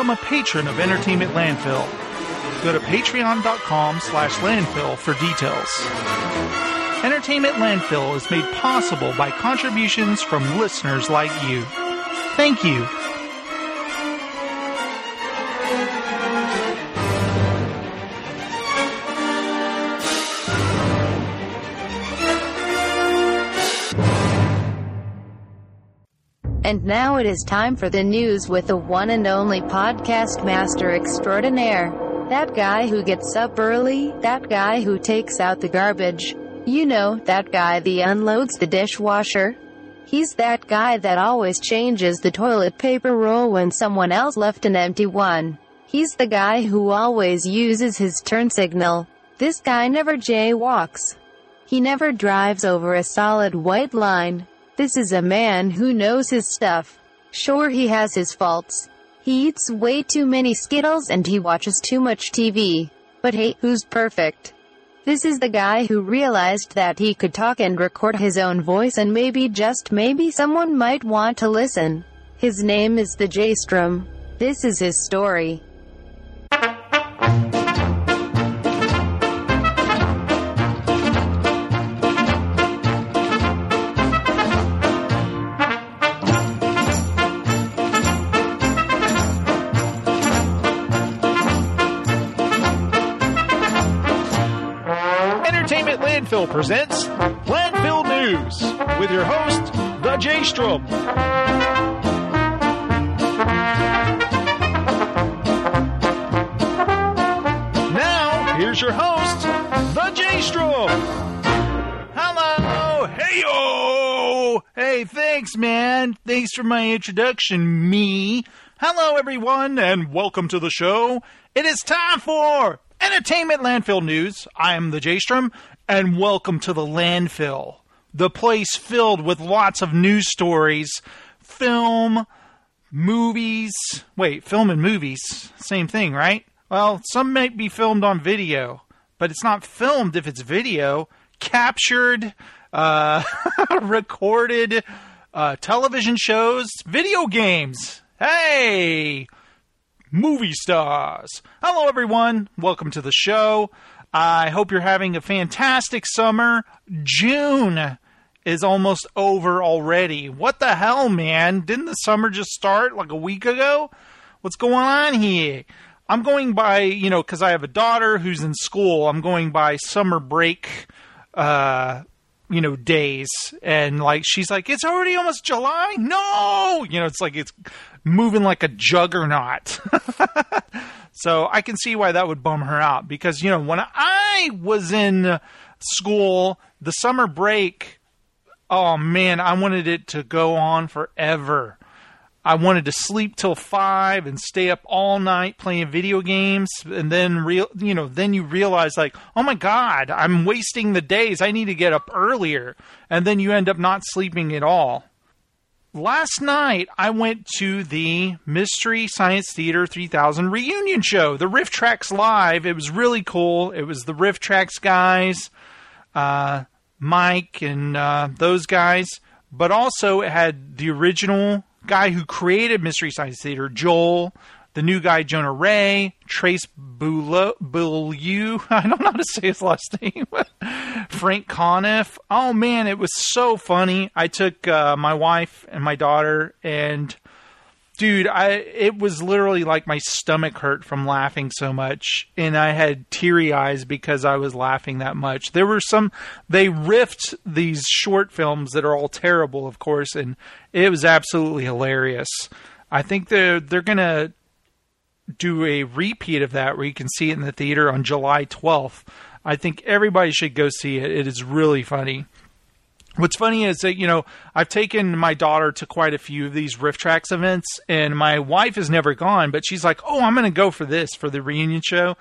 become a patron of Entertainment Landfill. Go to patreon.com slash landfill for details. Entertainment Landfill is made possible by contributions from listeners like you. Thank you. And now it is time for the news with the one and only podcast master extraordinaire. That guy who gets up early, that guy who takes out the garbage. You know, that guy that unloads the dishwasher. He's that guy that always changes the toilet paper roll when someone else left an empty one. He's the guy who always uses his turn signal. This guy never jaywalks. He never drives over a solid white line. This is a man who knows his stuff. Sure he has his faults. He eats way too many Skittles and he watches too much TV. But hey, who's perfect? This is the guy who realized that he could talk and record his own voice and maybe just maybe someone might want to listen. His name is the J-Strom. This is his story. Presents Landfill News with your host, The J Strom. Now, here's your host, The J Strom. Hello, hey yo, hey, thanks, man. Thanks for my introduction, me. Hello, everyone, and welcome to the show. It is time for Entertainment Landfill News. I am the J-Strom, and welcome to the landfill, the place filled with lots of news stories, film, movies. Wait, film and movies, same thing, right? Well, some might be filmed on video, but it's not filmed if it's video. Captured, uh, recorded, uh, television shows, video games. Hey! movie stars. Hello, everyone. Welcome to the show. I hope you're having a fantastic summer. June is almost over already. What the hell, man? Didn't the summer just start like a week ago? What's going on here? I'm going by, you know, because I have a daughter who's in school. I'm going by summer break, uh, you know, days. And like, she's like, it's already almost July? No! You know, it's like, it's moving like a juggernaut. so I can see why that would bum her out because, you know, when I was in school, the summer break, oh man, I wanted it to go on forever. I wanted to sleep till five and stay up all night playing video games, and then real, you know, then you realize like, oh my god, I'm wasting the days. I need to get up earlier, and then you end up not sleeping at all last night I went to the Mystery Science Theater 3000 reunion show, the RiffTrax Live. It was really cool. It was the RiffTrax guys, uh, Mike, and uh, those guys, but also it had the original guy who created Mystery Science Theater, Joel. The new guy, Jonah Ray, Trace Beaulieu, I don't know how to say his last name. Frank Conniff. Oh man, it was so funny. I took uh, my wife and my daughter, and dude, I it was literally like my stomach hurt from laughing so much, and I had teary eyes because I was laughing that much. There were some they riffed these short films that are all terrible, of course, and it was absolutely hilarious. I think they're they're gonna do a repeat of that where you can see it in the theater on July 12th. I think everybody should go see it. It is really funny. What's funny is that, you know, I've taken my daughter to quite a few of these RiffTrax events, and my wife has never gone, but she's like, oh, I'm going to go for this, for the reunion show.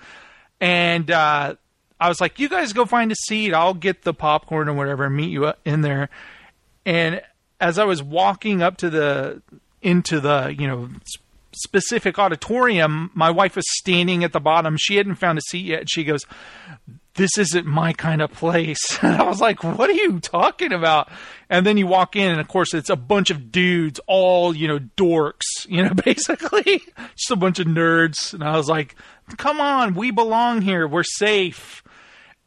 And uh, I was like, you guys go find a seat. I'll get the popcorn or whatever and meet you in there. And as I was walking up to the, into the, you know, specific auditorium, my wife was standing at the bottom. She hadn't found a seat yet. She goes, this isn't my kind of place. And I was like, what are you talking about? And then you walk in, and of course, it's a bunch of dudes, all, you know, dorks, you know, basically. Just a bunch of nerds. And I was like, come on, we belong here. We're safe.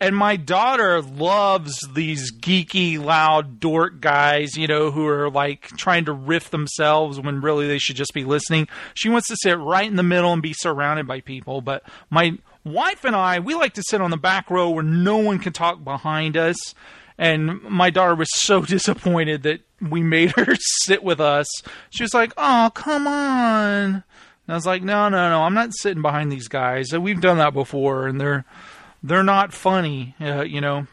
And my daughter loves these geeky, loud dork guys, you know, who are like trying to riff themselves when really they should just be listening. She wants to sit right in the middle and be surrounded by people. But my wife and I, we like to sit on the back row where no one can talk behind us. And my daughter was so disappointed that we made her sit with us. She was like, "Oh, come on." And I was like, "No, no, no. I'm not sitting behind these guys. We've done that before and they're they're not funny, uh, you know.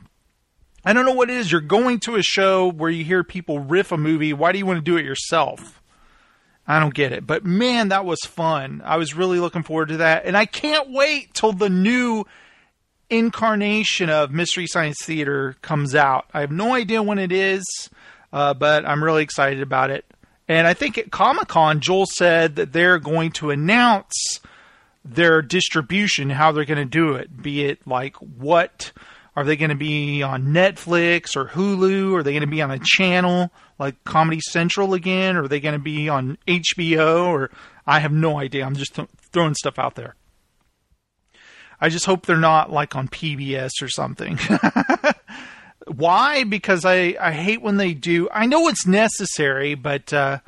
I don't know what it is. You're going to a show where you hear people riff a movie. Why do you want to do it yourself? I don't get it. But man, that was fun. I was really looking forward to that. And I can't wait till the new incarnation of Mystery Science Theater comes out. I have no idea when it is, uh, but I'm really excited about it. And I think at Comic Con, Joel said that they're going to announce their distribution, how they're going to do it. Be it like what are they going to be on Netflix or Hulu? Are they going to be on a channel like Comedy Central again? Or are they going to be on HBO? Or I have no idea. I'm just th- throwing stuff out there. I just hope they're not like on PBS or something. Why? Because I, I hate when they do. I know it's necessary, but uh,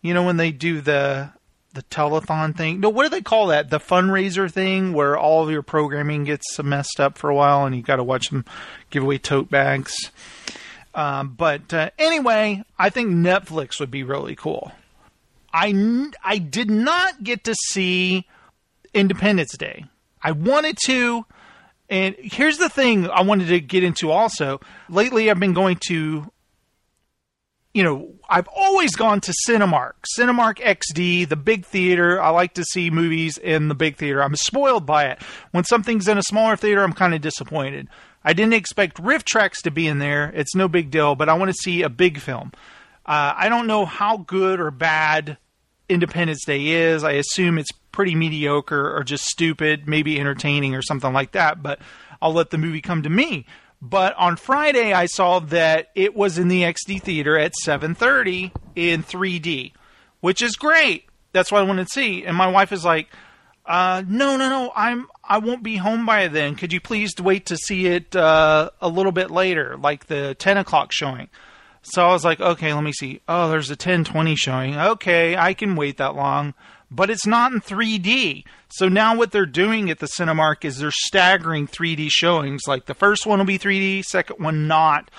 you know when they do the the telethon thing. No, what do they call that? The fundraiser thing where all of your programming gets messed up for a while and you got to watch them give away tote bags. Um, but uh, anyway, I think Netflix would be really cool. I, I did not get to see Independence Day. I wanted to. And here's the thing I wanted to get into also. Lately, I've been going to you know, I've always gone to Cinemark, Cinemark XD, the big theater. I like to see movies in the big theater. I'm spoiled by it. When something's in a smaller theater, I'm kind of disappointed. I didn't expect RiffTrax to be in there. It's no big deal, but I want to see a big film. Uh, I don't know how good or bad Independence Day is. I assume it's pretty mediocre or just stupid, maybe entertaining or something like that, but I'll let the movie come to me. But on Friday, I saw that it was in the XD theater at 7:30 in 3D, which is great. That's what I wanted to see. And my wife is like, uh, "No, no, no. I'm I won't be home by then. Could you please wait to see it uh, a little bit later, like the 10 o'clock showing?" So I was like, "Okay, let me see. Oh, there's a 10:20 showing. Okay, I can wait that long." But it's not in 3D. So now what they're doing at the Cinemark is they're staggering 3D showings. Like the first one will be 3D, second one not,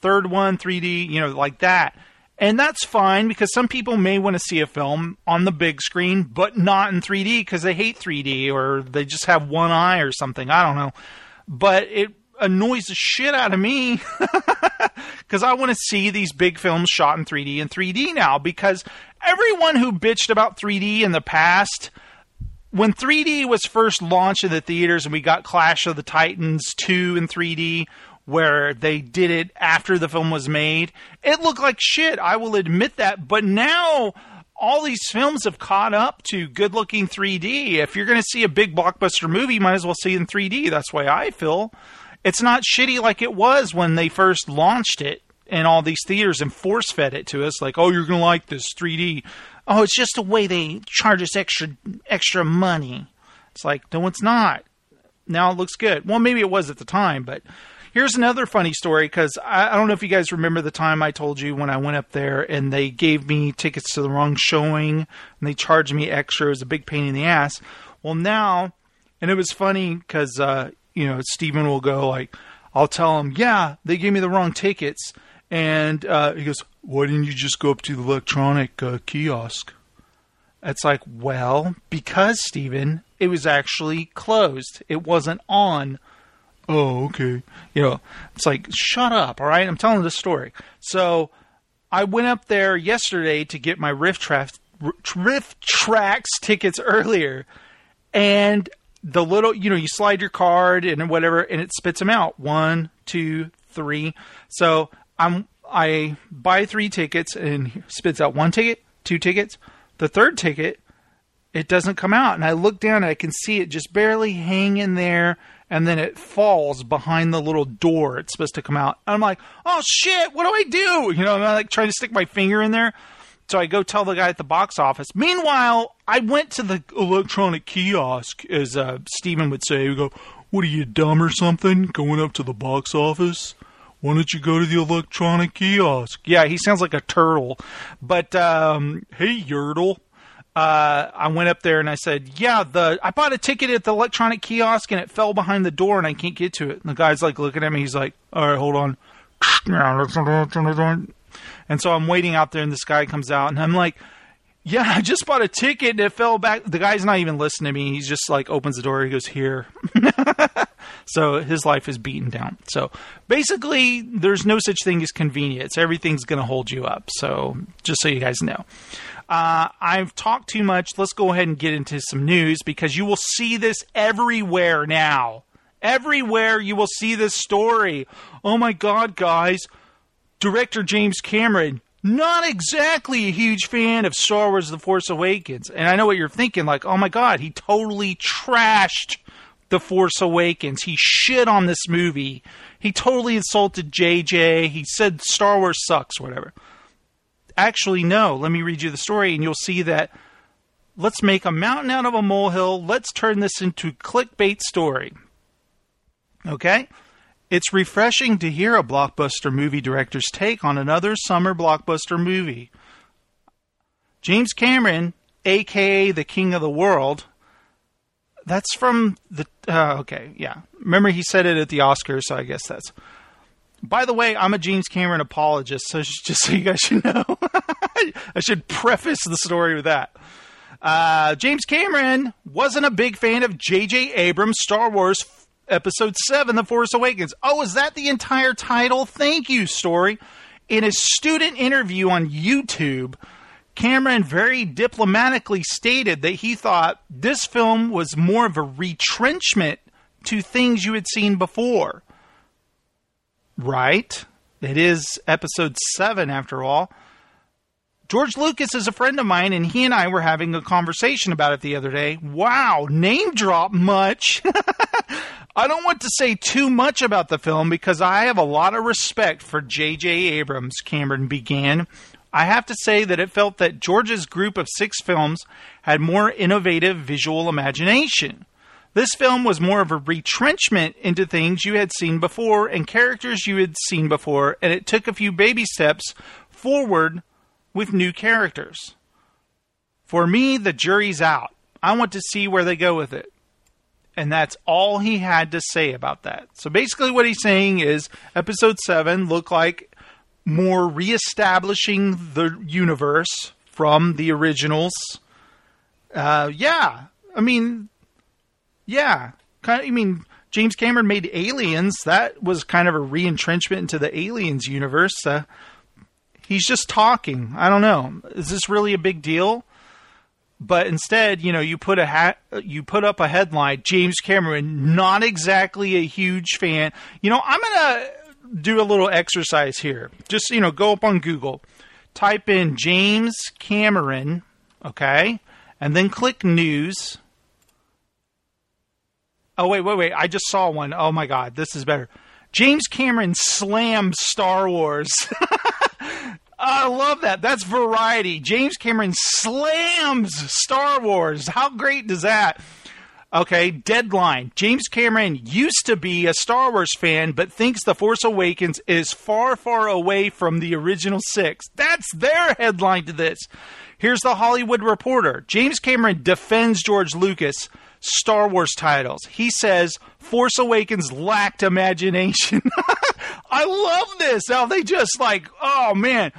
third one 3D, you know, like that. And that's fine because some people may want to see a film on the big screen, but not in 3D because they hate 3D or they just have one eye or something. I don't know. But it annoys the shit out of me because I want to see these big films shot in 3D and 3D now because everyone who bitched about 3D in the past when 3D was first launched in the theaters and we got Clash of the Titans 2 in 3D where they did it after the film was made, it looked like shit. I will admit that. But now all these films have caught up to good looking 3D. If you're going to see a big blockbuster movie, you might as well see it in 3D. That's way I feel it's not shitty like it was when they first launched it in all these theaters and force fed it to us like oh you're going to like this 3D oh it's just the way they charge us extra extra money it's like no it's not now it looks good well maybe it was at the time but here's another funny story because I, I, don't know if you guys remember the time I told you when I went up there and they gave me tickets to the wrong showing and they charged me extra. It was a big pain in the ass. Well, now, and it was funny because uh, you know, Stephen will go like, I'll tell him, yeah, they gave me the wrong tickets, and uh, he goes, why didn't you just go up to the electronic uh, kiosk? It's like, well, because Stephen, it was actually closed. It wasn't on. Oh, okay. You know, it's like, shut up, all right? I'm telling the story. So I went up there yesterday to get my Rift, Traf- RiffTrax tickets earlier, and the little, you know, you slide your card and whatever, and it spits them out. One, two, three. So I'm I buy three tickets and spits out one ticket, two tickets. The third ticket, it doesn't come out, and I look down and I can see it just barely hanging there and then it falls behind the little door it's supposed to come out. I'm like, oh shit, what do I do? You know, I'm like trying to stick my finger in there. So I go tell the guy at the box office. Meanwhile, I went to the electronic kiosk, as uh, Steven would say. We go, what are you, dumb or something? Going up to the box office? Why don't you go to the electronic kiosk? Yeah, he sounds like a turtle. But, um, hey, Yertle. Uh, I went up there and I said, "Yeah, the I bought a ticket at the electronic kiosk and it fell behind the door and I can't get to it." And the guy's like looking at me. He's like, "All right, hold on." And so I'm waiting out there, and this guy comes out, and I'm like, "Yeah, I just bought a ticket, and it fell back." The guy's not even listening to me. He's just like opens the door. He goes, "Here." so his life is beaten down. So basically, there's no such thing as convenience. Everything's going to hold you up. So just so you guys know. Uh, I've talked too much. Let's go ahead and get into some news because you will see this everywhere now. Everywhere you will see this story. Oh my God, guys director James Cameron, not exactly a huge fan of Star Wars The Force Awakens. And I know what you're thinking like, oh my God, he totally trashed The Force Awakens. He shit on this movie. He totally insulted JJ. He said Star Wars sucks, whatever. Actually, no. Let me read you the story, and you'll see that let's make a mountain out of a molehill. Let's turn this into clickbait story. Okay? It's refreshing to hear a blockbuster movie director's take on another summer blockbuster movie. James Cameron, aka the King of the World, that's from the. Uh, okay, yeah. Remember, he said it at the Oscars, so I guess that's. By the way, I'm a James Cameron apologist, so just so you guys should know. I should preface the story with that. Uh, James Cameron wasn't a big fan of J.J. Abrams' Star Wars episode 7, The Force Awakens. Oh, is that the entire title? Thank you, story. In a student interview on YouTube, Cameron very diplomatically stated that he thought this film was more of a retrenchment to things you had seen before. Right? It is episode 7, after all. George Lucas is a friend of mine, and he and I were having a conversation about it the other day. Wow, name drop much. I don't want to say too much about the film because I have a lot of respect for J.J. Abrams, Cameron began. I have to say that it felt that George's group of six films had more innovative visual imagination. This film was more of a retrenchment into things you had seen before and characters you had seen before, and it took a few baby steps forward with new characters. For me, the jury's out. I want to see where they go with it. And that's all he had to say about that. So basically, what he's saying is episode 7 looked like more reestablishing the universe from the originals. Uh, yeah. I mean, yeah. Kind of, I mean, James Cameron made Aliens. That was kind of a reentrenchment into the Aliens universe. Uh, he's just talking. I don't know. Is this really a big deal? but instead, you know, you put a hat, you put up a headline: James Cameron, not exactly a huge fan. You know, I'm gonna do a little exercise here. Just you know, go up on Google, type in James Cameron, okay, and then click news. Oh wait, wait, wait! I just saw one. Oh my God, this is better. James Cameron slams Star Wars. I love that. That's variety. James Cameron slams Star Wars. How great does that? Okay, deadline. James Cameron used to be a Star Wars fan, but thinks The Force Awakens is far, far away from the original six. That's their headline to this. Here's the Hollywood Reporter. James Cameron defends George Lucas Star Wars titles. He says Force Awakens lacked imagination. I love this. How they just like, oh man.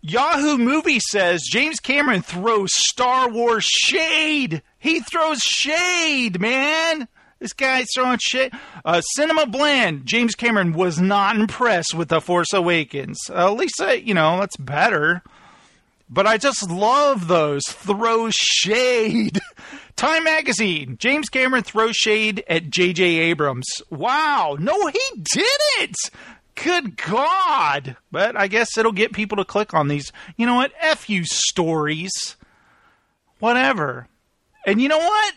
Yahoo Movie says James Cameron throws Star Wars shade. He throws shade, man. This guy's throwing shit. Uh, Cinema Blend. James Cameron was not impressed with The Force Awakens. Uh, at least, uh, you know, that's better. But I just love those. Throw shade. Time Magazine. James Cameron throws shade at J.J. Abrams. Wow. No, he didn't. Good God. But I guess it'll get people to click on these. You know what? F you stories. Whatever. And you know what?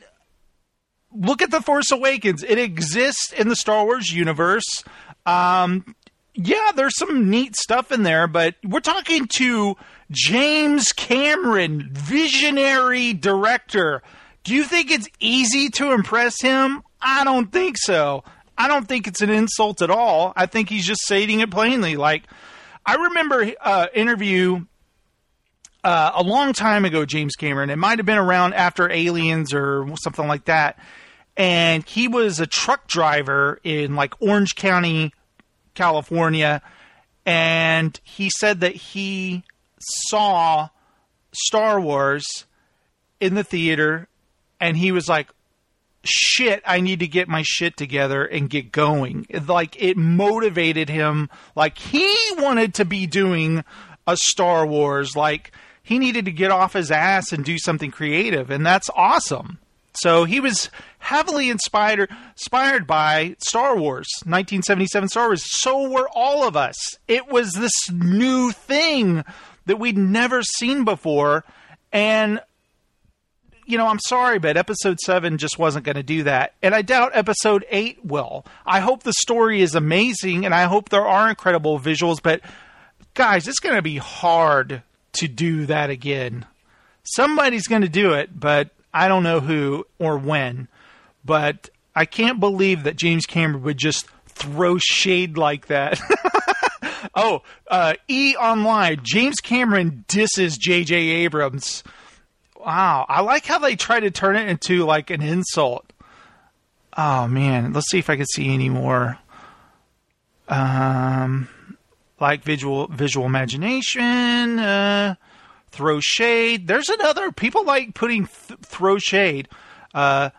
look at the Force Awakens. It exists in the Star Wars universe. Um, yeah, there's some neat stuff in there, but we're talking to James Cameron, visionary director. Do you think it's easy to impress him? I don't think so. I don't think it's an insult at all. I think he's just stating it plainly. Like, I remember uh, interview uh, a long time ago, James Cameron. It might have been around after Aliens or something like that. And he was a truck driver in like Orange County, California. And he said that he saw Star Wars in the theater and he was like, shit, I need to get my shit together and get going. Like it motivated him. Like he wanted to be doing a Star Wars. Like he needed to get off his ass and do something creative. And that's awesome. So he was heavily inspired inspired by Star Wars, 1977 Star Wars. So were all of us. It was this new thing that we'd never seen before and you know, I'm sorry, but episode seven just wasn't going to do that. And I doubt episode eight will. I hope the story is amazing and I hope there are incredible visuals, but guys, it's going to be hard to do that again. Somebody's going to do it, but I don't know who or when. But I can't believe that James Cameron would just throw shade like that. oh, uh, E Online. James Cameron disses J.J. Abrams. Wow, I like how they try to turn it into like an insult. Oh man, let's see if I can see any more. Um, like visual visual imagination, uh, throw shade. There's another people like putting th- throw shade. Uh,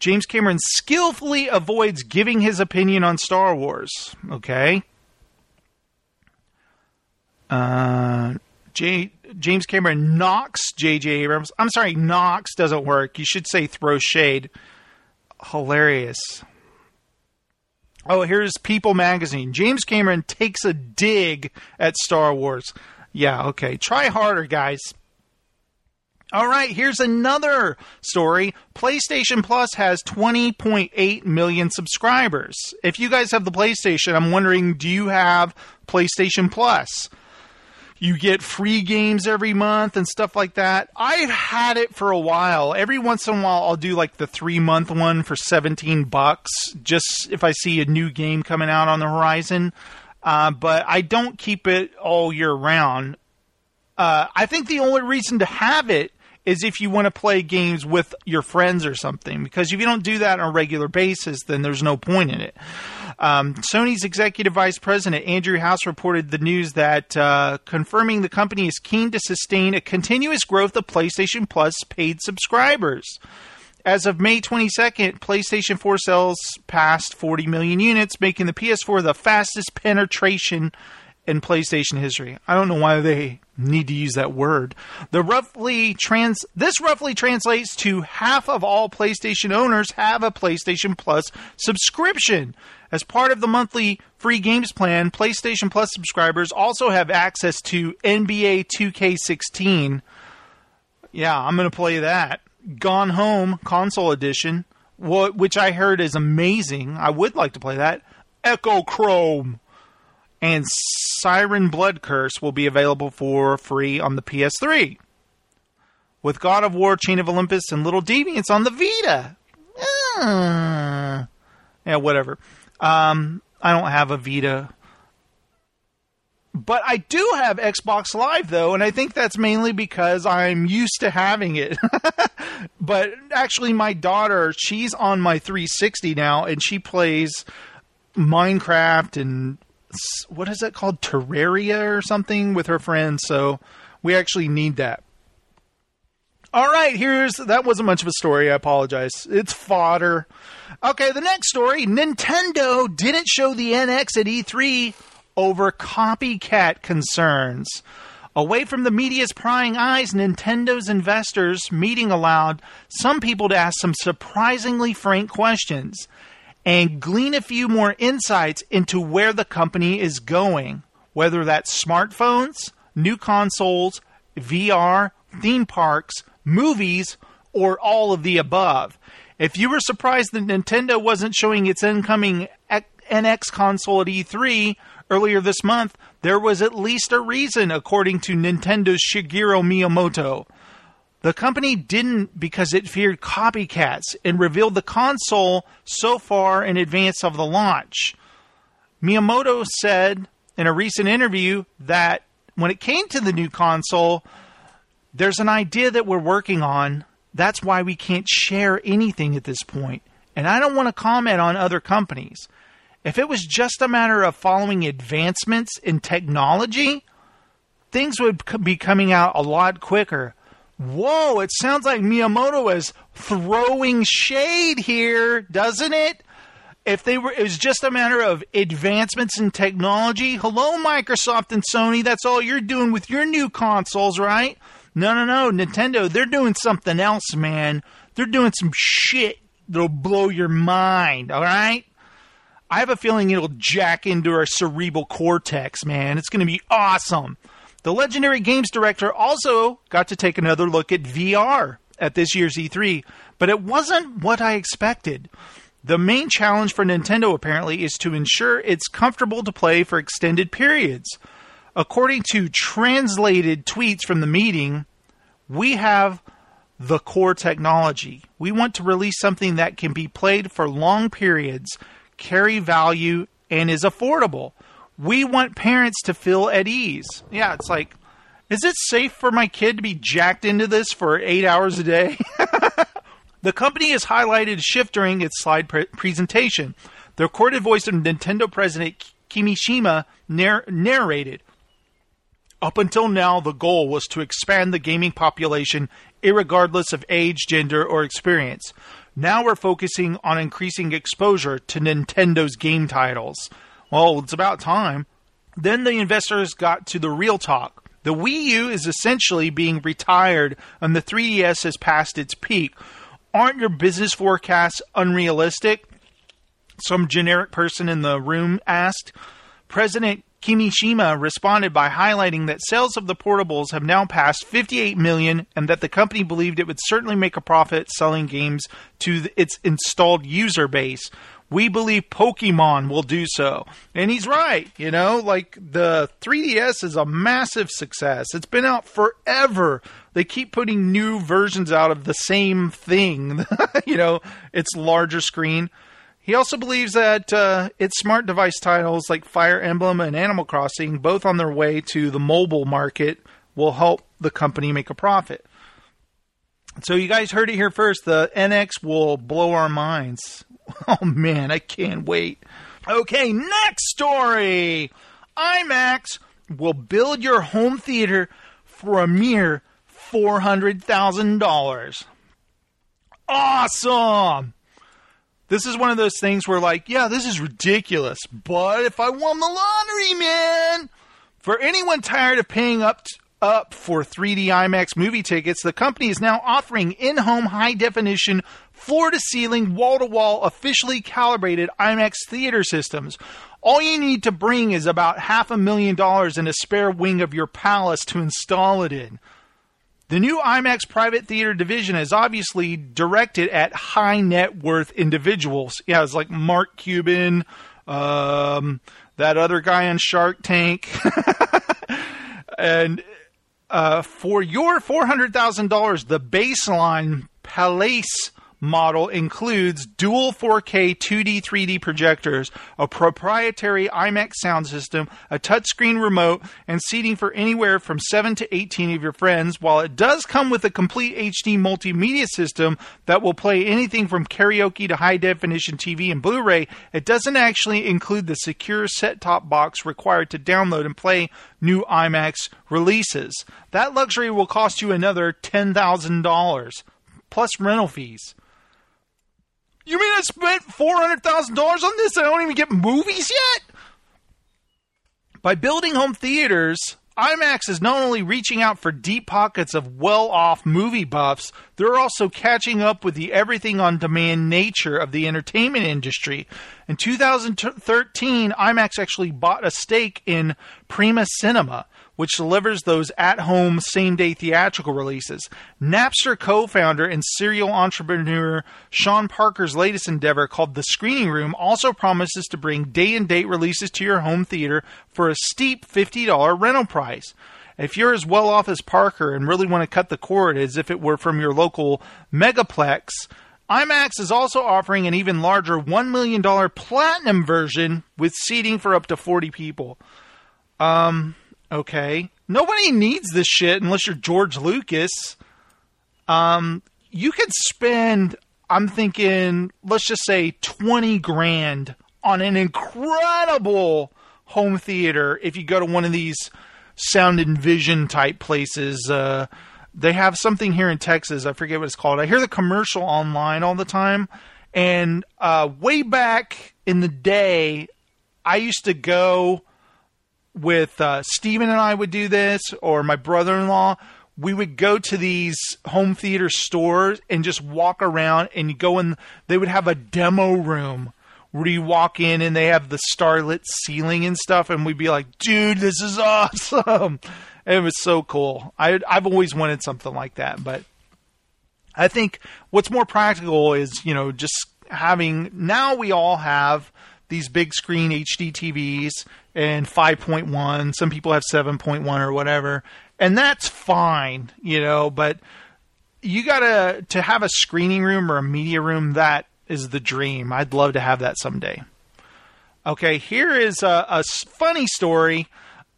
James Cameron skillfully avoids giving his opinion on Star Wars. Okay. Uh, J- James Cameron knocks J.J. Abrams. I'm sorry, knocks doesn't work. You should say throw shade. Hilarious. Oh, here's People Magazine. James Cameron takes a dig at Star Wars. Yeah, okay. Try harder, guys. All right, here's another story. PlayStation Plus has 20.8 million subscribers. If you guys have the PlayStation, I'm wondering do you have PlayStation Plus? You get free games every month and stuff like that. I've had it for a while. Every once in a while, I'll do like the three month one for 17 bucks, just if I see a new game coming out on the horizon. Uh, but I don't keep it all year round. Uh, I think the only reason to have it is if you want to play games with your friends or something, because if you don't do that on a regular basis, then there's no point in it. Um, Sony's executive vice president Andrew House reported the news that uh, confirming the company is keen to sustain a continuous growth of PlayStation Plus paid subscribers. As of May 22nd, PlayStation 4 sales passed 40 million units, making the PS4 the fastest penetration in PlayStation history. I don't know why they need to use that word. The roughly trans this roughly translates to half of all PlayStation owners have a PlayStation Plus subscription. As part of the monthly free games plan, PlayStation Plus subscribers also have access to NBA 2K16. Yeah, I'm going to play that. Gone Home console edition, which I heard is amazing. I would like to play that. Echochrome and Siren Blood Curse will be available for free on the PS3. With God of War, Chain of Olympus, and Little Deviants on the Vita. Uh, yeah, whatever. Um, I don't have a Vita. But I do have Xbox Live though, and I think that's mainly because I'm used to having it. but actually my daughter, she's on my 360 now and she plays Minecraft and what is that called Terraria or something with her friends, so we actually need that. All right, here's that wasn't much of a story. I apologize. It's fodder. Okay, the next story Nintendo didn't show the NX at E3 over copycat concerns. Away from the media's prying eyes, Nintendo's investors meeting allowed some people to ask some surprisingly frank questions and glean a few more insights into where the company is going, whether that's smartphones, new consoles, VR, theme parks, movies, or all of the above. If you were surprised that Nintendo wasn't showing its incoming NX console at E3 earlier this month, there was at least a reason, according to Nintendo's Shigeru Miyamoto. The company didn't because it feared copycats and revealed the console so far in advance of the launch. Miyamoto said in a recent interview that when it came to the new console, there's an idea that we're working on. That's why we can't share anything at this point. And I don't want to comment on other companies. If it was just a matter of following advancements in technology, things would be coming out a lot quicker. Whoa, it sounds like Miyamoto is throwing shade here, doesn't it? If they were, it was just a matter of advancements in technology. Hello, Microsoft and Sony. That's all you're doing with your new consoles, right? No, no, no. Nintendo, they're doing something else, man. They're doing some shit that'll blow your mind, all right? I have a feeling it'll jack into our cerebral cortex, man. It's going to be awesome. The legendary games director also got to take another look at VR at this year's E3, but it wasn't what I expected. The main challenge for Nintendo apparently is to ensure it's comfortable to play for extended periods. According to translated tweets from the meeting, we have the core technology. We want to release something that can be played for long periods, carry value, and is affordable. We want parents to feel at ease. Yeah, it's like, is it safe for my kid to be jacked into this for eight hours a day? the company has highlighted shift during its slide pre- presentation. The recorded voice of Nintendo president Kimishima narr- narrated. Up until now, the goal was to expand the gaming population regardless of age, gender, or experience. Now we're focusing on increasing exposure to Nintendo's game titles. Well, it's about time. Then the investors got to the real talk. The Wii U is essentially being retired and the 3DS has passed its peak. Aren't your business forecasts unrealistic? Some generic person in the room asked. President Kimishima responded by highlighting that sales of the portables have now passed 58 million and that the company believed it would certainly make a profit selling games to its installed user base we believe Pokemon will do so. And he's right. You know, like the 3DS is a massive success. It's been out forever. They keep putting new versions out of the same thing. you know, it's larger screen. He also believes that uh, its smart device titles like Fire Emblem and Animal Crossing, both on their way to the mobile market, will help the company make a profit. So you guys heard it here first. The NX will blow our minds. Oh man, I can't wait. Okay, next story. IMAX will build your home theater for a mere $400,000. Awesome! This is one of those things where, like, yeah, this is ridiculous, but if I won the lottery, man! For anyone tired of paying up t- up for 3D IMAX movie tickets, the company is now offering in home high definition floor to ceiling, wall to wall, officially calibrated IMAX theater systems. All you need to bring is about half a million dollars and a spare wing of your palace to install it in. The new IMAX private theater division is obviously directed at high net worth individuals. Yeah, it's like Mark Cuban, um, that other guy on Shark Tank. and uh, for your $400,000, the baseline Palace model includes dual 4K 2D 3D projectors, a proprietary IMAX sound system, a touchscreen remote, and seating for anywhere from 7 to 18 of your friends. While it does come with a complete HD multimedia system that will play anything from karaoke to high definition TV and Blu ray, it doesn't actually include the secure set top box required to download and play new IMAX releases. That luxury will cost you another $10,000 plus rental fees. You mean I spent $400,000 on this and I don't even get movies yet? By building home theaters, IMAX is not only reaching out for deep pockets of well off movie buffs, they're also catching up with the everything on demand nature of the entertainment industry. In 2013, IMAX actually bought a stake in Prima Cinema, which delivers those at home same day theatrical releases. Napster co founder and serial entrepreneur Sean Parker's latest endeavor, called The Screening Room, also promises to bring day and date releases to your home theater for a steep $50 rental price. If you're as well off as Parker and really want to cut the cord as if it were from your local megaplex, IMAX is also offering an even larger $1 million platinum version with seating for up to 40 people. Um, okay. Nobody needs this shit unless you're George Lucas. Um, you could spend, I'm thinking, let's just say 20 grand on an incredible home theater if you go to one of these sound and vision type places. Uh, they have something here in Texas. I forget what it's called. I hear the commercial online all the time. And uh, way back in the day, I used to go with uh, Steven and I would do this, or my brother in law. We would go to these home theater stores and just walk around and go in. They would have a demo room where you walk in and they have the starlit ceiling and stuff, and we'd be like, dude, this is awesome. It was so cool. I, I've always wanted something like that, but I think what's more practical is, you know, just having now we all have these big screen HD TVs and 5.1. Some people have 7.1 or whatever, and that's fine, you know, but you gotta to have a screening room or a media room that is the dream. I'd love to have that someday. Okay, here is a, a funny story.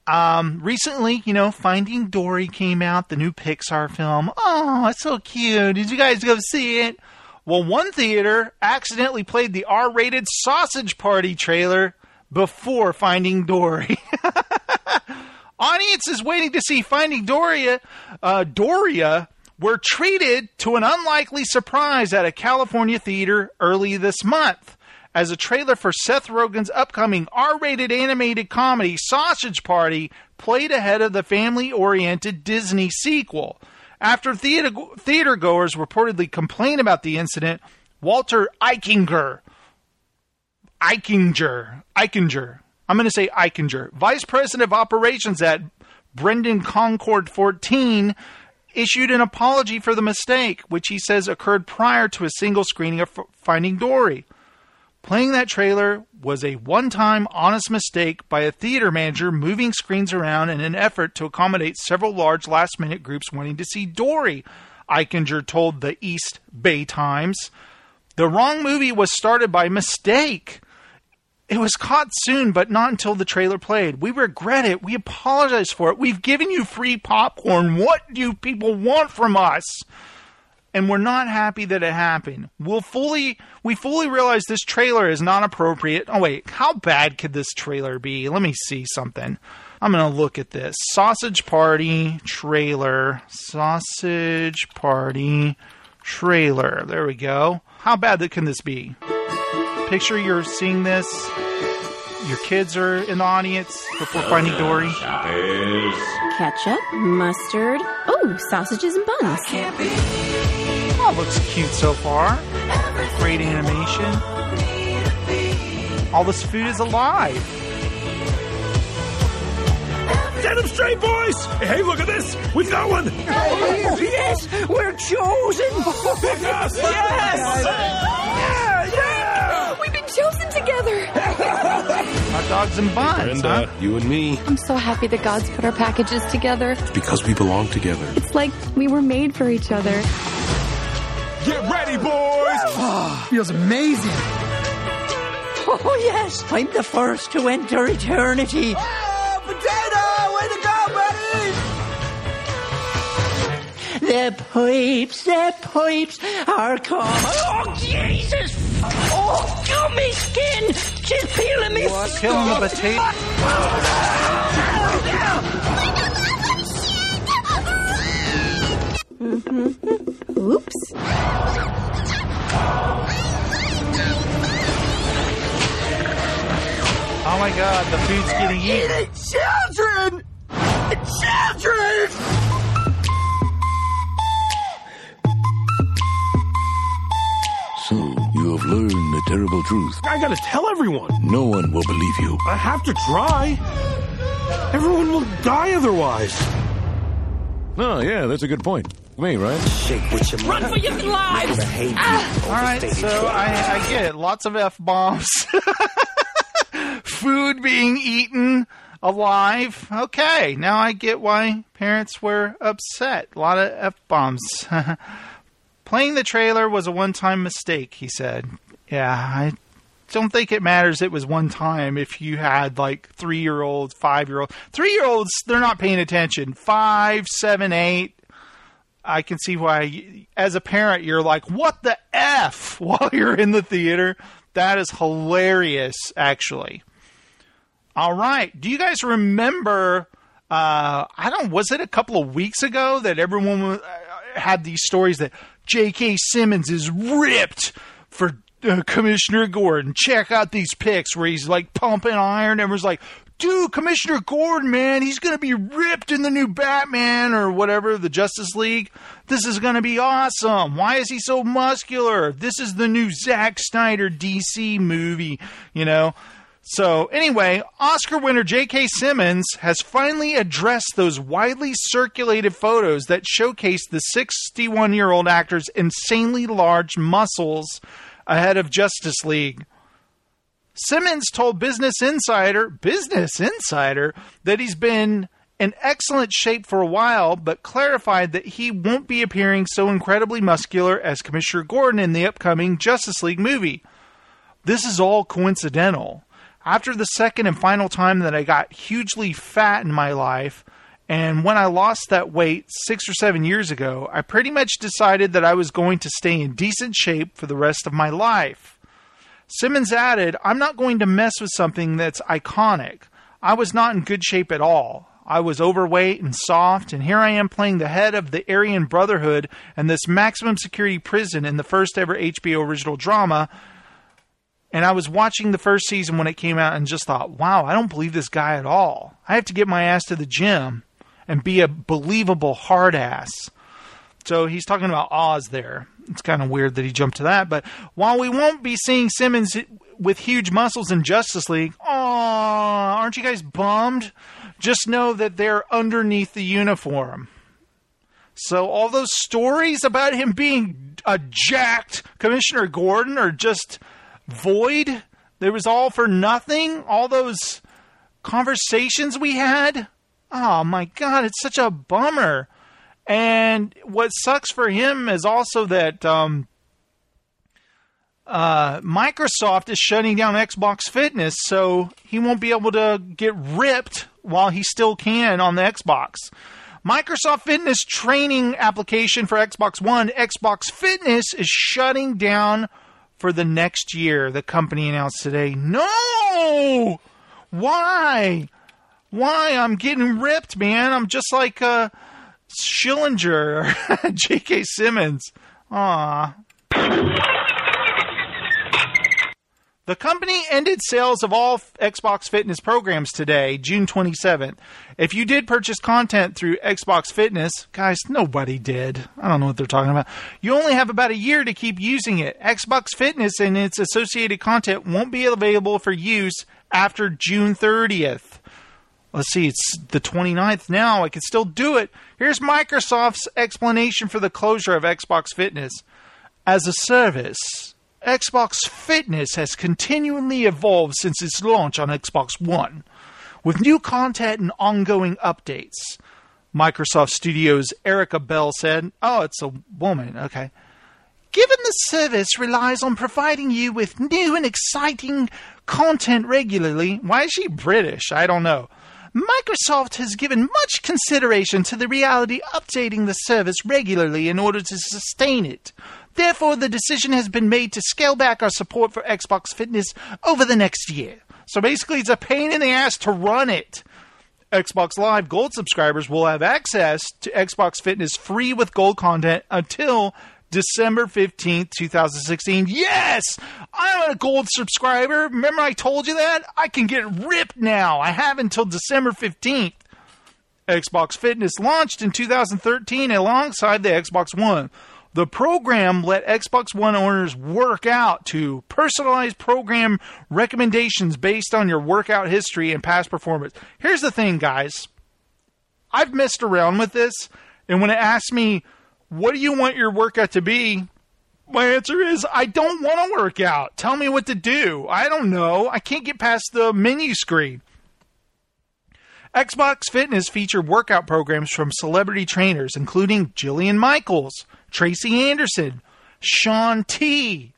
Um, recently, you know, Finding Dory came out, the new Pixar film. Oh, it's so cute. Did you guys go see it? Well, one theater accidentally played the R rated Sausage Party trailer before Finding Dory. Audiences waiting to see Finding Doria, uh, Doria were treated to an unlikely surprise at a California theater early this month as a trailer for Seth Rogen's upcoming R rated animated comedy Sausage Party played ahead of the family oriented Disney sequel. After theater, theater goers reportedly complained about the incident, Walter Eichinger, Eichinger, Eichinger, I'm going to say Eichinger, vice president of operations at Brenden Concord 14, issued an apology for the mistake, which he says occurred prior to a single screening of Finding Dory. Playing that trailer was a one time honest mistake by a theater manager moving screens around in an effort to accommodate several large last minute groups wanting to see Dory, Eichinger told the East Bay Times. The wrong movie was started by mistake. It was caught soon, but not until the trailer played. We regret it. We apologize for it. We've given you free popcorn. What do people want from us? And we're not happy that it happened. We'll fully we fully realize this trailer is not appropriate. Oh wait, how bad could this trailer be? Let me see something. I'm going to look at this. Sausage Party trailer. Sausage Party trailer. There we go. How bad can this be? Picture you're seeing this. Your kids are in the audience before Finding Dory. Ketchup, mustard, oh, sausages and buns. Oh, looks cute so far. Great animation. All this food is alive. Get him straight, boys! Hey, look at this! We've got one! yes! We're chosen! Pick us! Yes! Yeah, yeah! We've been chosen together. Hot dogs and buns, Brenda, huh? you and me, I'm so happy that God's put our packages together. because we belong together. It's like we were made for each other. Get ready, boys! Oh, Feels amazing. Oh, yes, I'm the first to enter eternity. Oh, potato! Way to go, buddy! The pipes, the pipes are coming. Oh, Jesus! Oh, gummy skin! She's peeling me What? Killing the potato. Mm-hmm. Oops. Oh my god, the food's getting eaten. Children! Children! So, you have learned the terrible truth. I gotta tell everyone. No one will believe you. I have to try. Everyone will die otherwise. Oh, yeah, that's a good point. Me, right? Shake with your Run for your lives! Ah! All right, so I, I get it. Lots of f bombs, food being eaten alive. Okay, now I get why parents were upset. A lot of f bombs. Playing the trailer was a one time mistake, he said. Yeah, I don't think it matters it was one time if you had like three year olds, five year olds. Three year olds, they're not paying attention. Five, seven, eight. I can see why, as a parent, you're like, what the F while you're in the theater. That is hilarious, actually. All right. Do you guys remember? Uh, I don't. Was it a couple of weeks ago that everyone uh, had these stories that J.K. Simmons is ripped for uh, Commissioner Gordon? Check out these pics where he's like pumping iron. Everyone's like, dude, Commissioner Gordon, man, he's going to be ripped in the new Batman or whatever, the Justice League. This is going to be awesome. Why is he so muscular? This is the new Zack Snyder DC movie, you know? So, anyway, Oscar winner J.K. Simmons has finally addressed those widely circulated photos that showcase the 61 year old actor's insanely large muscles ahead of Justice League. Simmons told Business Insider, Business Insider, that he's been in excellent shape for a while, but clarified that he won't be appearing so incredibly muscular as Commissioner Gordon in the upcoming Justice League movie. This is all coincidental. After the second and final time that I got hugely fat in my life, and when I lost that weight six or seven years ago, I pretty much decided that I was going to stay in decent shape for the rest of my life. Simmons added, I'm not going to mess with something that's iconic. I was not in good shape at all. I was overweight and soft, and here I am playing the head of the Aryan Brotherhood and this maximum security prison in the first ever HBO original drama. And I was watching the first season when it came out and just thought, wow, I don't believe this guy at all. I have to get my ass to the gym and be a believable hard ass. So he's talking about Oz there. It's kind of weird that he jumped to that. But while we won't be seeing Simmons with huge muscles in Justice League, aw, aren't you guys bummed? Just know that they're underneath the uniform. So all those stories about him being a jacked Commissioner Gordon are just void. There was all for nothing. All those conversations we had. Oh my god, it's such a bummer. And what sucks for him is also that um, uh, Microsoft is shutting down Xbox Fitness, so he won't be able to get ripped while he still can on the Xbox. Microsoft Fitness training application for Xbox One, Xbox Fitness is shutting down for the next year, the company announced today. No! Why? Why? I'm getting ripped, man. I'm just like uh, Schillinger or J.K. Simmons. Aw. The company ended sales of all Xbox Fitness programs today, June 27th. If you did purchase content through Xbox Fitness, guys, nobody did. I don't know what they're talking about. You only have about a year to keep using it. Xbox Fitness and its associated content won't be available for use after June 30th. Let's see, it's the 29th now. I can still do it. Here's Microsoft's explanation for the closure of Xbox Fitness. As a service, Xbox Fitness has continually evolved since its launch on Xbox One, with new content and ongoing updates. Microsoft Studios' Erica Bell said, Oh, it's a woman, okay. Given the service relies on providing you with new and exciting content regularly, why is she British? I don't know. Microsoft has given much consideration to the reality updating the service regularly in order to sustain it. Therefore, the decision has been made to scale back our support for Xbox Fitness over the next year. So basically, it's a pain in the ass to run it. Xbox Live Gold subscribers will have access to Xbox Fitness free with gold content until December 15th, 2016. Yes! I'm a gold subscriber. Remember I told you that? I can get ripped now. I have until December 15th. Xbox Fitness launched in 2013 alongside the Xbox One. The program let Xbox One owners work out to personalized program recommendations based on your workout history and past performance. Here's the thing, guys. I've messed around with this, and when it asks me, what do you want your workout to be? My answer is, I don't want to work out. Tell me what to do. I don't know. I can't get past the menu screen. Xbox Fitness featured workout programs from celebrity trainers, including Jillian Michaels, Tracy Anderson, Shaun T,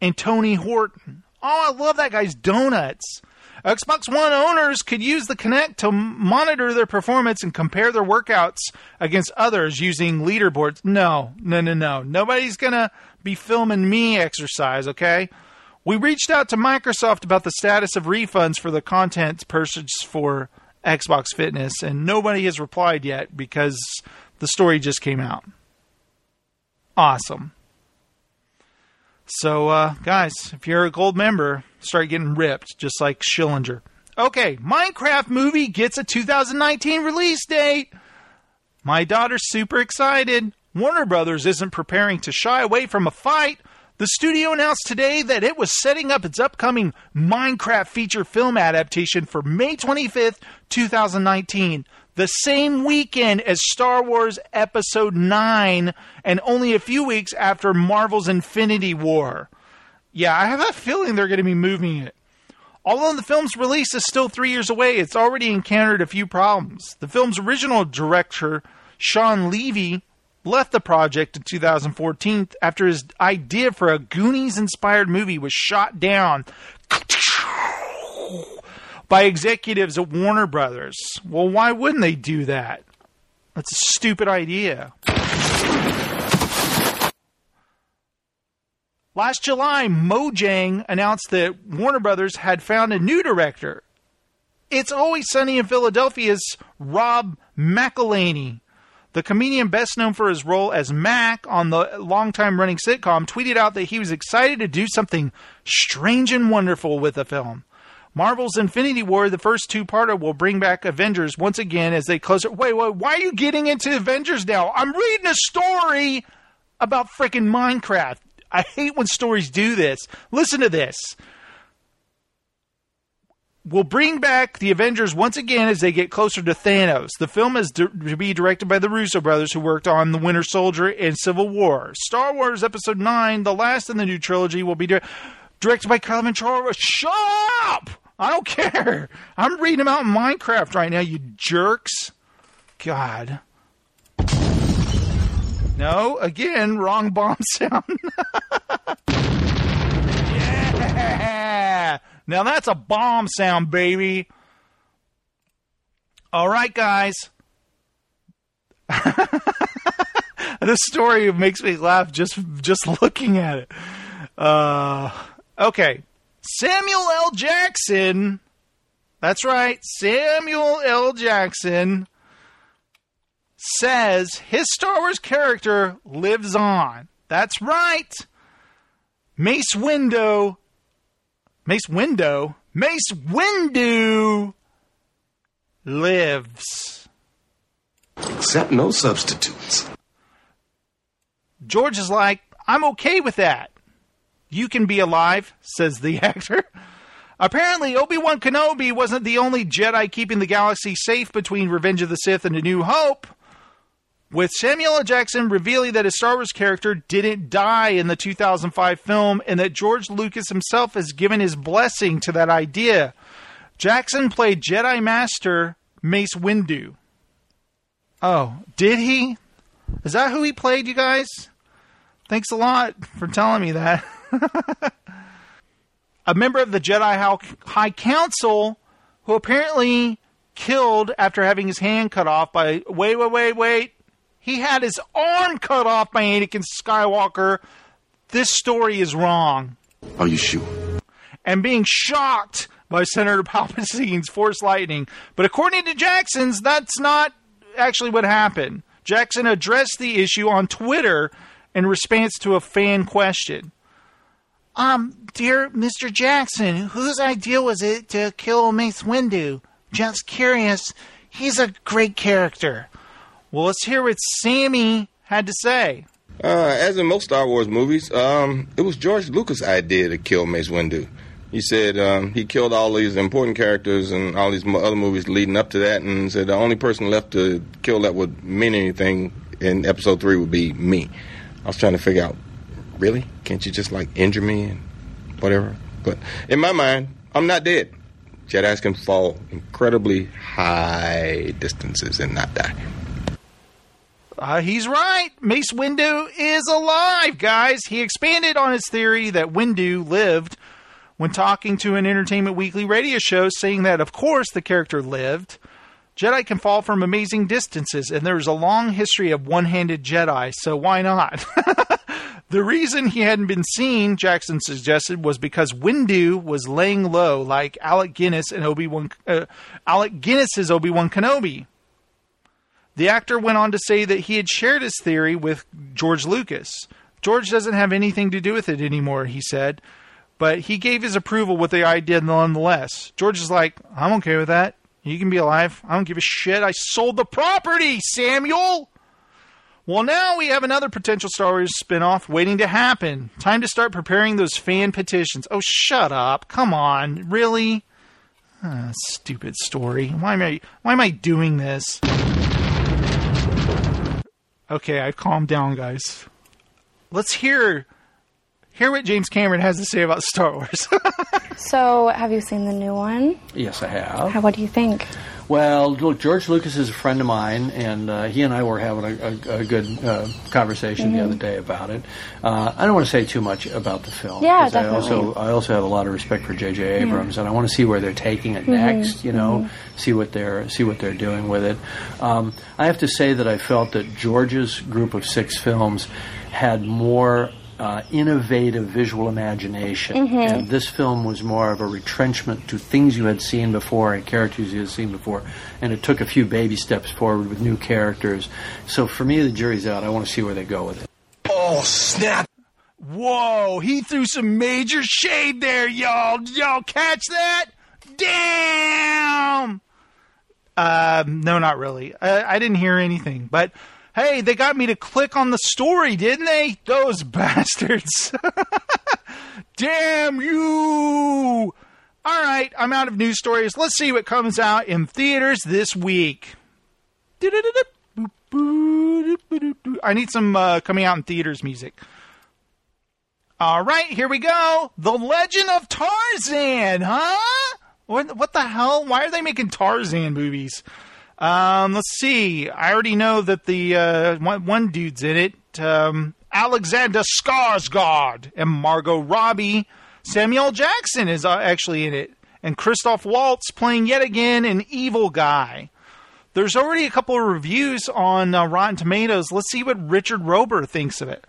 and Tony Horton. Oh, I love that guy's donuts. Xbox One owners could use the Kinect to monitor their performance and compare their workouts against others using leaderboards. No, no, no, no. Nobody's going to be filming me exercise, okay? We reached out to Microsoft about the status of refunds for the content purchased for Xbox Fitness, and nobody has replied yet because the story just came out. Awesome. So, uh, guys, if you're a gold member, start getting ripped, just like Schillinger. Okay, Minecraft movie gets a 2019 release date. My daughter's super excited. Warner Brothers isn't preparing to shy away from a fight. The studio announced today that it was setting up its upcoming Minecraft feature film adaptation for May 25th, 2019, the same weekend as Star Wars Episode 9, and only a few weeks after Marvel's Infinity War. Yeah, I have a feeling they're going to be moving it. Although the film's release is still three years away, it's already encountered a few problems. The film's original director, Shawn Levy, left the project in 2014 after his idea for a Goonies inspired movie was shot down by executives at Warner Brothers. Well, why wouldn't they do that? That's a stupid idea. Last July, Mojang announced that Warner Brothers had found a new director. It's Always Sunny in Philadelphia's Rob McElhenney. The comedian, best known for his role as Mac on the longtime running sitcom, tweeted out that he was excited to do something strange and wonderful with the film. Marvel's Infinity War, the first two parter, will bring back Avengers once again as they close it. Wait, wait, why are you getting into Avengers now? I'm reading a story about freaking Minecraft. I hate when stories do this. Listen to this. We'll bring back the Avengers once again as they get closer to Thanos. The film is to be directed by the Russo brothers who worked on The Winter Soldier and Civil War. Star Wars Episode 9, the last in the new trilogy, will be di- directed by Kevin Charles. Shut up! I don't care. I'm reading about Minecraft right now, you jerks. God. No, again, wrong bomb sound. yeah! Now that's a bomb sound, baby. All right, guys. this story makes me laugh just just looking at it. Uh, okay, Samuel L. Jackson. That's right, Samuel L. Jackson says his Star Wars character lives on. That's right. Mace Windu. Mace Windu. Mace Windu lives. Accept no substitutes. George is like, I'm okay with that. You can be alive, says the actor. Apparently, Obi Wan Kenobi wasn't the only Jedi keeping the galaxy safe between Revenge of the Sith and A New Hope with Samuel L. Jackson revealing that his Star Wars character didn't die in the 2005 film and that George Lucas himself has given his blessing to that idea. Jackson played Jedi Master Mace Windu. Oh, did he? Is that who he played, you guys? Thanks a lot for telling me that. a member of the Jedi High Council who apparently killed after having his hand cut off by. Wait, wait, wait, wait. He had his arm cut off by Anakin Skywalker. This story is wrong. Are you sure? And being shocked by Senator Palpatine's Force Lightning. But according to Jackson's, that's not actually what happened. Jackson addressed the issue on Twitter in response to a fan question. Um, dear Mr. Jackson, whose idea was it to kill Mace Windu? Just curious. He's a great character. Well, let's hear what Sammy had to say. Uh, as in most Star Wars movies, um, it was George Lucas' idea to kill Mace Windu. He said um, he killed all these important characters and all these other movies leading up to that, and said the only person left to kill that would mean anything in Episode Three would be me. I was trying to figure out, really, can't you just like injure me and whatever? But in my mind, I'm not dead. Jedi's can fall incredibly high distances and not die. Uh, he's right. Mace Windu is alive, guys. He expanded on his theory that Windu lived when talking to an Entertainment Weekly radio show, saying that, of course, the character lived. Jedi can fall from amazing distances, and there's a long history of one handed Jedi, so why not? the reason he hadn't been seen, Jackson suggested, was because Windu was laying low like Alec Guinness and Obi Wan, uh, Alec Guinness's Obi Wan Kenobi. The actor went on to say that he had shared his theory with George Lucas. George doesn't have anything to do with it anymore, he said, but he gave his approval with the idea nonetheless. George is like, I'm okay with that. You can be alive. I don't give a shit. I sold the property, Samuel. Well, now we have another potential Star Wars spinoff waiting to happen. Time to start preparing those fan petitions. Oh, shut up. Come on. Really? Ah, stupid story. Why am I why am I doing this? Okay, I've calmed down, guys. Let's hear hear what James Cameron has to say about Star Wars. So, have you seen the new one? Yes, I have. How, what do you think? Well, look, George Lucas is a friend of mine, and uh, he and I were having a, a, a good uh, conversation the Mhm. other day about it. Uh, I don't want to say too much about the film. Yeah, 'cause I also. I also have a lot of respect for J.J. Abrams, and I want to see where they're taking it Mhm, next. You know, mhm. see what they're see what they're doing with it. Um, I have to say that I felt that George's group of six films had more. Uh, innovative visual imagination, Mhm. and this film was more of a retrenchment to things you had seen before and characters you had seen before, and it took a few baby steps forward with new characters. So for me, the jury's out. I want to see where they go with it. Oh, snap. Whoa, he threw some major shade there, y'all. Y'all catch that? Damn! Um, no, not really. I, I didn't hear anything, but hey, they got me to click on the story, didn't they? Those bastards. Damn you! All right, I'm out of news stories. Let's see what comes out in theaters this week. I need some uh, coming out in theaters music. All right, here we go. The Legend of Tarzan, huh? What, what the hell? Why are they making Tarzan movies? Um, let's see. I already know that the uh, one, one dude's in it. Um, Alexander Skarsgård and Margot Robbie. Samuel Jackson is uh, actually in it, and Christoph Waltz playing yet again an evil guy. There's already a couple of reviews on uh, Rotten Tomatoes. Let's see what Richard Roeper thinks of it.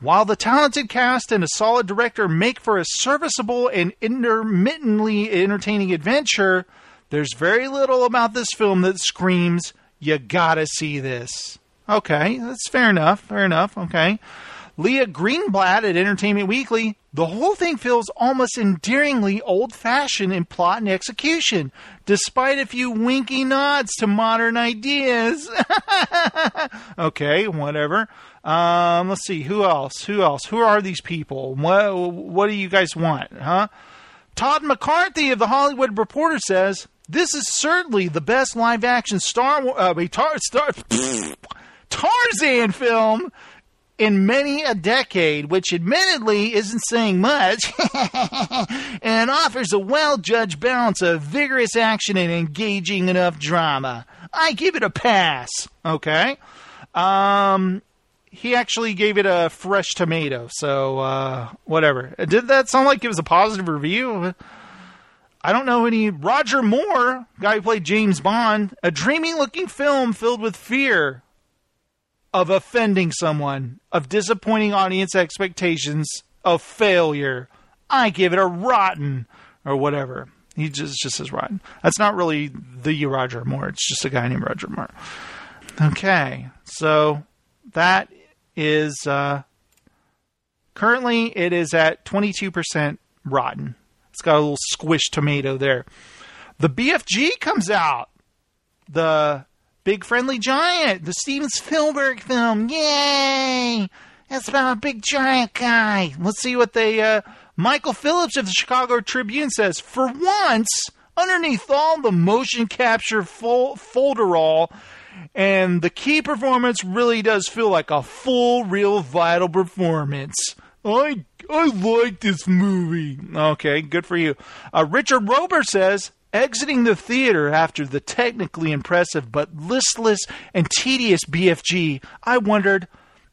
While the talented cast and a solid director make for a serviceable and intermittently entertaining adventure, there's very little about this film that screams, you gotta see this. Okay, that's fair enough, fair enough, okay. Leah Greenblatt at Entertainment Weekly, the whole thing feels almost endearingly old fashioned in plot and execution, despite a few winky nods to modern ideas. okay, whatever. Um, let's see, who else? Who else? Who are these people? What, what do you guys want, huh? Todd McCarthy of the Hollywood Reporter says, This is certainly the best live action Star Wars, uh, tar, star, Tarzan film in many a decade, which admittedly isn't saying much, and offers a well judged balance of vigorous action and engaging enough drama. I give it a pass. Okay. Um, he actually gave it a fresh tomato, so uh, whatever. Did that sound like it was a positive review? I don't know any. Roger Moore, guy who played James Bond, a dreamy looking film filled with fear of offending someone, of disappointing audience expectations, of failure. I give it a rotten, or whatever. He just, just says rotten. That's not really the Roger Moore. It's just a guy named Roger Moore. Okay, so that is uh, currently it is at 22% rotten. It's got a little squish tomato there. The BFG comes out. The Big Friendly Giant, the Steven Spielberg film. Yay! It's about a big giant guy. Let's see what they. Uh, Michael Phillips of the Chicago Tribune says, for once, underneath all the motion capture fol- folderol, and the key performance really does feel like a full, real, vital performance. I I like this movie. Okay, good for you. Uh, Richard Roeper says, exiting the theater after the technically impressive but listless and tedious BFG, I wondered,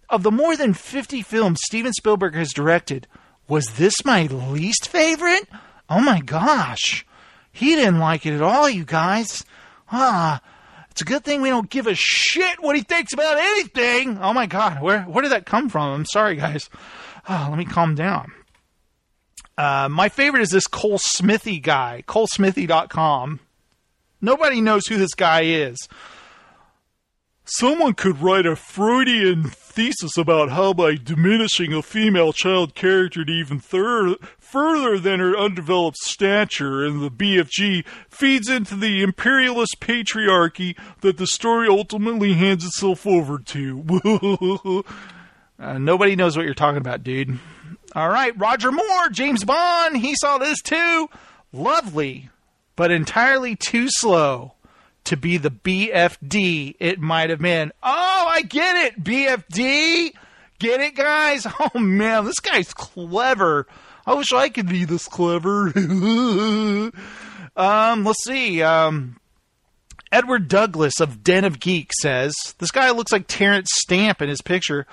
of the more than 50 films Steven Spielberg has directed, was this my least favorite? Oh my gosh. He didn't like it at all, you guys. Ah, it's a good thing we don't give a shit what he thinks about anything. Oh my god, where where did that come from? I'm sorry, guys. Oh, let me calm down. Uh, my favorite is this Cole Smithey guy, colesmithey.com. Nobody knows who this guy is. Someone could write a Freudian thesis about how by diminishing a female child character to even thir- further than her undeveloped stature and the BFG feeds into the imperialist patriarchy that the story ultimately hands itself over to. uh, nobody knows what you're talking about, dude. All right, Roger Moore, James Bond, he saw this too. Lovely, but entirely too slow to be the BFD it might have been. Oh, I get it. BFD. Get it, guys? Oh, man, this guy's clever. I wish I could be this clever. um, let's see. Um, Edward Douglas of Den of Geek says this guy looks like Terence Stamp in his picture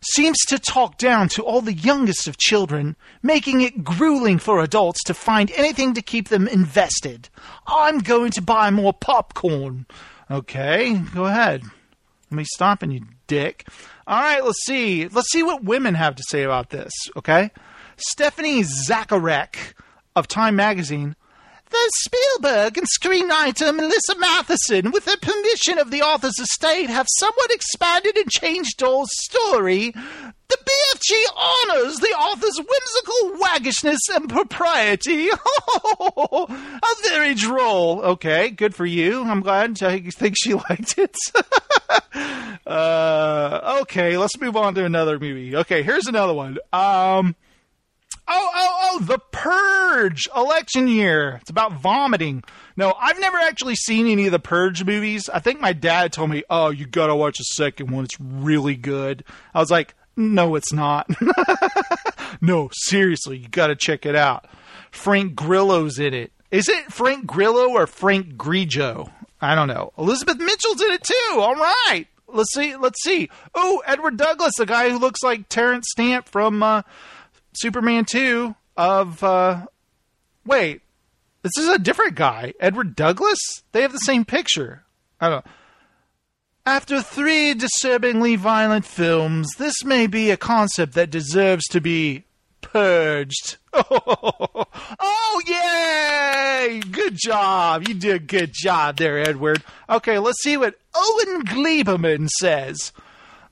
seems to talk down to all the youngest of children, making it grueling for adults to find anything to keep them invested. I'm going to buy more popcorn. Okay, go ahead. Let me stop you, dick. All right, let's see. Let's see what women have to say about this, okay? Stephanie Zacharek of Time Magazine the Spielberg and screenwriter Melissa Mathison, with the permission of the author's estate, have somewhat expanded and changed Dahl's story. The BFG honors the author's whimsical waggishness and propriety. a very droll. Okay, good for you. I'm glad I think she liked it. uh, okay, let's move on to another movie. Okay, here's another one. Um, Oh, oh, oh, The Purge election year. It's about vomiting. No, I've never actually seen any of the Purge movies. I think my dad told me, oh, you gotta watch the second one. It's really good. I was like, no, it's not. no, seriously, you gotta check it out. Frank Grillo's in it. Is it Frank Grillo or Frank Grigio? I don't know. Elizabeth Mitchell's in it too. All right. Let's see. Let's see. Oh, Edward Douglas, the guy who looks like Terence Stamp from uh, Superman 2 of uh wait, this is a different guy. Edward Douglas? They have the same picture. I don't Know. after three disturbingly violent films, this may be a concept that deserves to be purged. Oh, oh, yay! Good job. You did a good job there, Edward. Okay, let's see what Owen Gleiberman says.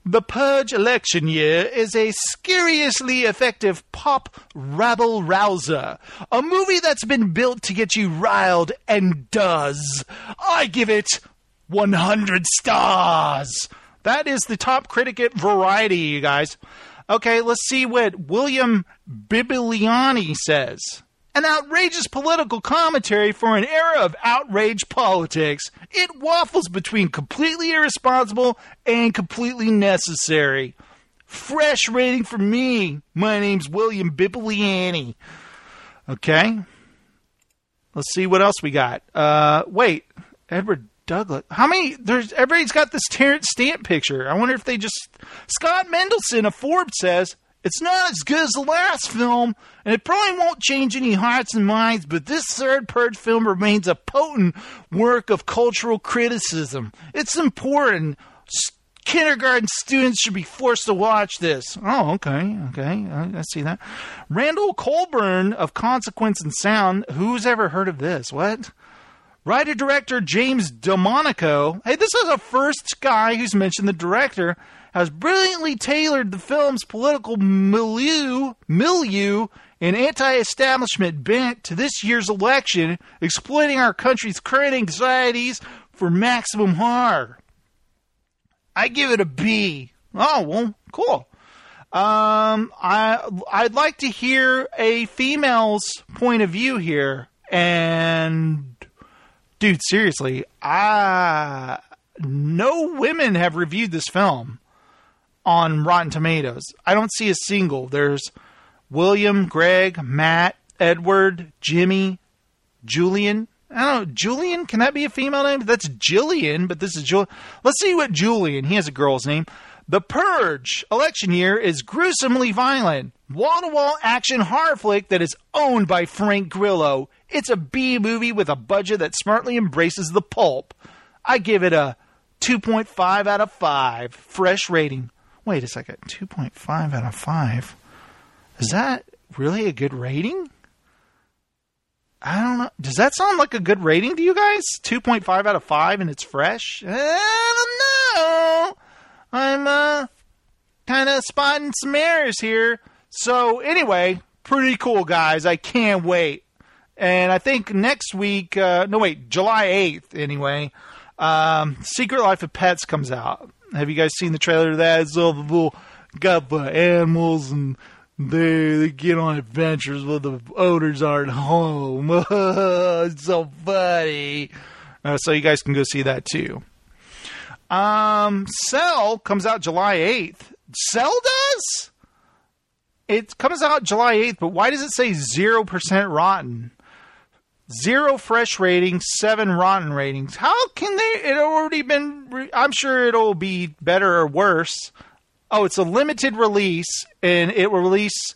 The Purge election year is a curiously effective pop rabble rouser. A movie that's been built to get you riled and does. I give it 100 stars. That is the top critic at Variety, you guys. Okay, let's see what William Bibiliani says an outrageous political commentary for an era of outraged politics. It waffles between completely irresponsible and completely necessary. Fresh rating for me. My name's William Bibliani. Okay. Let's see what else we got. Uh, wait, Edward Douglas. How many? There's everybody's got this Terence Stamp picture. I wonder if they just. Scott Mendelson of Forbes says it's not as good as the last film, and it probably won't change any hearts and minds, but this third Purge film remains a potent work of cultural criticism. It's important. Kindergarten students should be forced to watch this. Oh, okay, okay, I, I see that. Randall Colburn of Consequence and Sound. Who's ever heard of this? What? Writer director James DeMonaco. Hey, this is the first guy who's mentioned the director has brilliantly tailored the film's political milieu, milieu and anti-establishment bent to this year's election, exploiting our country's current anxieties for maximum horror. I give it a B. Oh, well, cool. Um, I I'd like to hear a female's point of view here, and dude, seriously, I no women have reviewed this film on Rotten Tomatoes. I don't see a single. There's William, Greg, Matt, Edward, Jimmy, Julian. I don't know. Julian, can that be a female name? That's Jillian, but this is Julian. Let's see what Julian, he has a girl's name. The Purge election year is gruesomely violent. Wall to wall action horror flick that is owned by Frank Grillo. It's a B movie with a budget that smartly embraces the pulp. I give it a 2.5 out of 5. Fresh rating. Wait a second. 2.5 out of 5. Is that really a good rating? I don't know. Does that sound like a good rating to you guys? 2.5 out of 5 and it's fresh? I don't know. I'm uh kind of spotting some errors here. So anyway, pretty cool guys. I can't wait. And I think next week, uh, no wait, July 8th anyway, um, Secret Life of Pets comes out. Have you guys seen the trailer that? It's all got the animals and they they get on adventures where the owners aren't home. it's so funny. Uh, so you guys can go see that too. Um, Cell comes out July 8th. Cell does? It comes out July 8th, but why does it say 0% rotten? Zero fresh ratings, seven rotten ratings. How can they? It already been. I'm sure it'll be better or worse. Oh, it's a limited release, and it will release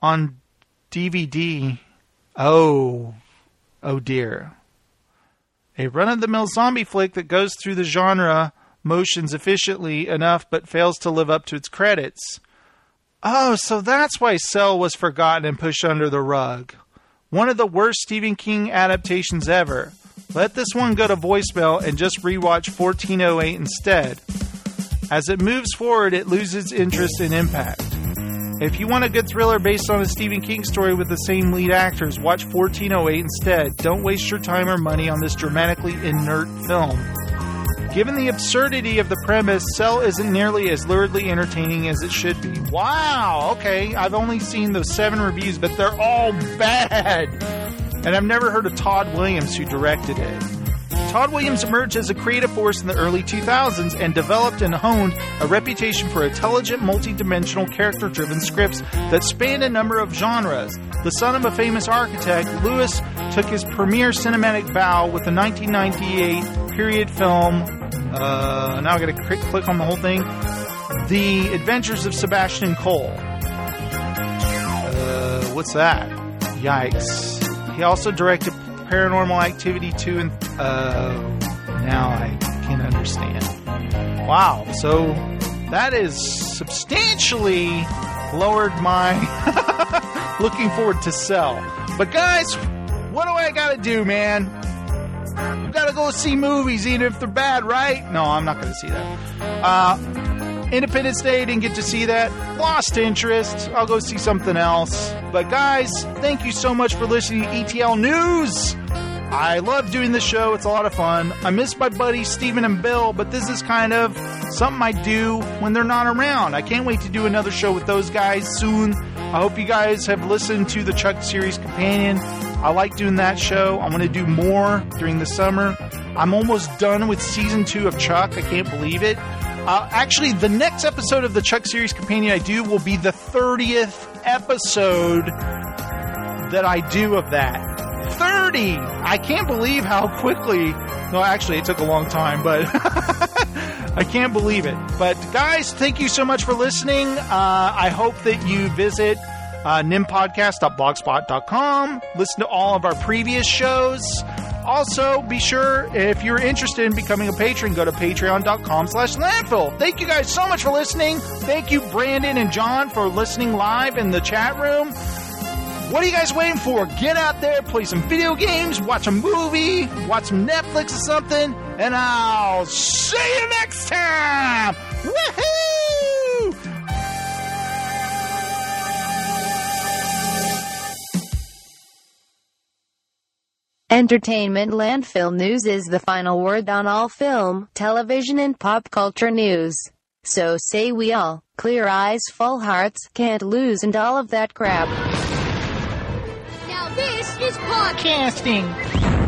on DVD. Oh, oh dear. A run of the mill zombie flick that goes through the genre motions efficiently enough but fails to live up to its credits. Oh, so that's why Cell was forgotten and pushed under the rug. One of the worst Stephen King adaptations ever. Let this one go to voicemail and just rewatch 1408 instead. As it moves forward, it loses interest and impact. If you want a good thriller based on a Stephen King story with the same lead actors, watch 1408 instead. Don't waste your time or money on this dramatically inert film. Given the absurdity of the premise, Cell isn't nearly as luridly entertaining as it should be. Wow, okay, I've only seen those seven reviews, but they're all bad. And I've never heard of Tod Williams, who directed it. Tod Williams emerged as a creative force in the early 2000s and developed and honed a reputation for intelligent, multi-dimensional, character-driven scripts that spanned a number of genres. The son of a famous architect, Lewis took his premier cinematic bow with the 1998 period film. Uh, now I got to click, click on the whole thing. The Adventures of Sebastian Cole. Uh, what's that? Yikes! He also directed Paranormal Activity 2 and uh, now I can understand. Wow, so that is substantially lowered my looking forward to Cell. But guys, what do I gotta do, man? You gotta go see movies, even if they're bad, right? No, I'm not gonna see that. Uh, Independence Day, didn't get to see that. Lost interest. I'll go see something else. But guys, thank you so much for listening to ETL News. I love doing the show. It's a lot of fun. I miss my buddies Stephen and Bill, but this is kind of something I do when they're not around. I can't wait to do another show with those guys soon. I hope you guys have listened to the Chuck Series Companion. I like doing that show. I want to do more during the summer. I'm almost done with season two of Chuck. I can't believe it. Uh, actually, the next episode of the Chuck Series Companion I do will be the 30th episode that I do of that. 30! I can't believe how quickly. No, actually, it took a long time, but I can't believe it. But guys, thank you so much for listening. Uh, I hope that you visit uh, nimpodcast.blogspot.com. Listen to all of our previous shows. Also, be sure if you're interested in becoming a patron, go to patreon.com slash landfill. Thank you guys so much for listening. Thank you, Brandon and John, for listening live in the chat room. What are you guys waiting for? Get out there, play some video games, watch a movie, watch some Netflix or something, and I'll see you next time! Woohoo! Entertainment Landfill News is the final word on all film, television, and pop culture news. So say we all, clear eyes, full hearts, can't lose and all of that crap. Now this is podcasting.